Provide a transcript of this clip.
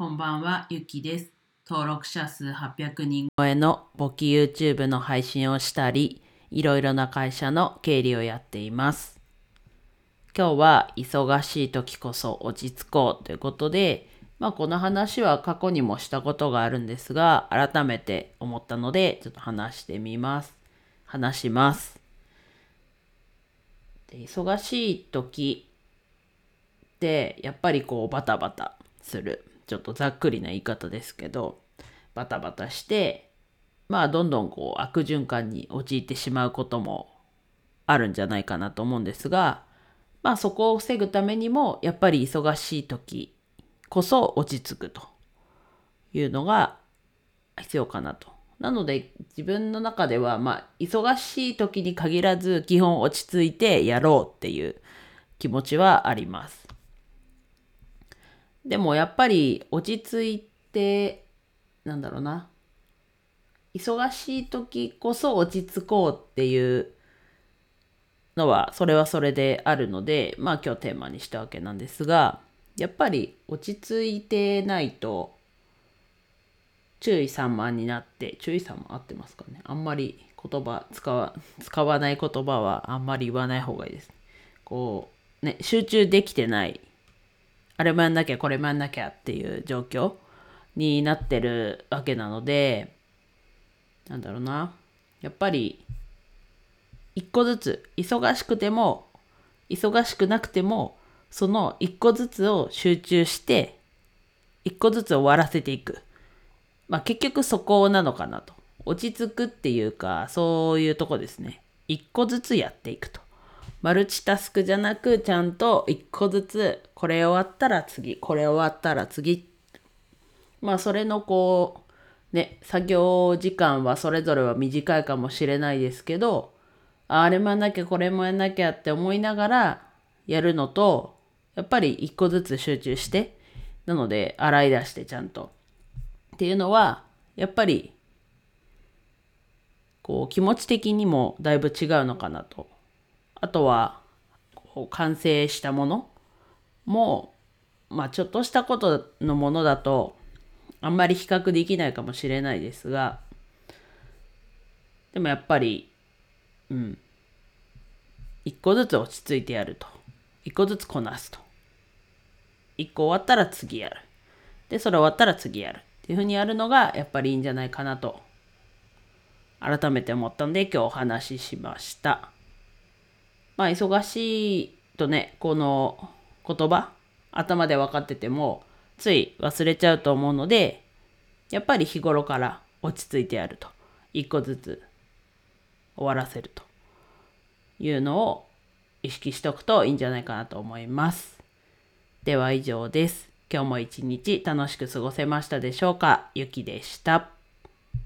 こんばんは、ゆきです。登録者数800人超えの簿記 YouTube の配信をしたり、いろいろな会社の経理をやっています。今日は忙しい時こそ落ち着こうということで、まあこの話は過去にもしたことがあるんですが、改めて思ったので、ちょっと話してみます。話します。で忙しい時ってやっぱりこうバタバタするちょっとざっくりな言い方ですけどバタバタしてまあどんどんこう悪循環に陥ってしまうこともあるんじゃないかなと思うんですがまあそこを防ぐためにもやっぱり忙しい時こそ落ち着くというのが必要かなと。なので自分の中ではまあ忙しい時に限らず基本落ち着いてやろうっていう気持ちはあります。でもやっぱり落ち着いてなんだろうな。忙しい時こそ落ち着こうっていうのはそれはそれであるのでまあ今日テーマにしたわけなんですがやっぱり落ち着いてないと注意散漫になって注意散漫合ってますかね。あんまり言葉使わ使わない言葉はあんまり言わない方がいいです。こうね集中できてないあれもやんなきゃこれもやんなきゃっていう状況になってるわけなのでなんだろうな。やっぱり一個ずつ忙しくても忙しくなくてもその一個ずつを集中して一個ずつ終わらせていく。まあ結局そこなのかなと。落ち着くっていうかそういうとこですね。一個ずつやっていくと。マルチタスクじゃなくちゃんと一個ずつこれ終わったら次これ終わったら次。まあそれのこうね作業時間はそれぞれは短いかもしれないですけどあれもやんなきゃこれもやんなきゃって思いながらやるのとやっぱり一個ずつ集中してなので洗い出してちゃんと。っていうのはやっぱりこう気持ち的にもだいぶ違うのかなと。あとは完成したものもまあちょっとしたことのものだとあんまり比較できないかもしれないですがでもやっぱりうん。一個ずつ落ち着いてやると。一個ずつこなすと。一個終わったら次やる。でそれ終わったら次やる。っていうふうにやるのがやっぱりいいんじゃないかなと改めて思ったんで今日お話ししました。まあ忙しいとねこの言葉頭で分かっててもつい忘れちゃうと思うのでやっぱり日頃から落ち着いてやると一個ずつ終わらせるというのを意識しておくといいんじゃないかなと思います。では以上です。今日も一日楽しく過ごせましたでしょうか？ゆきでした。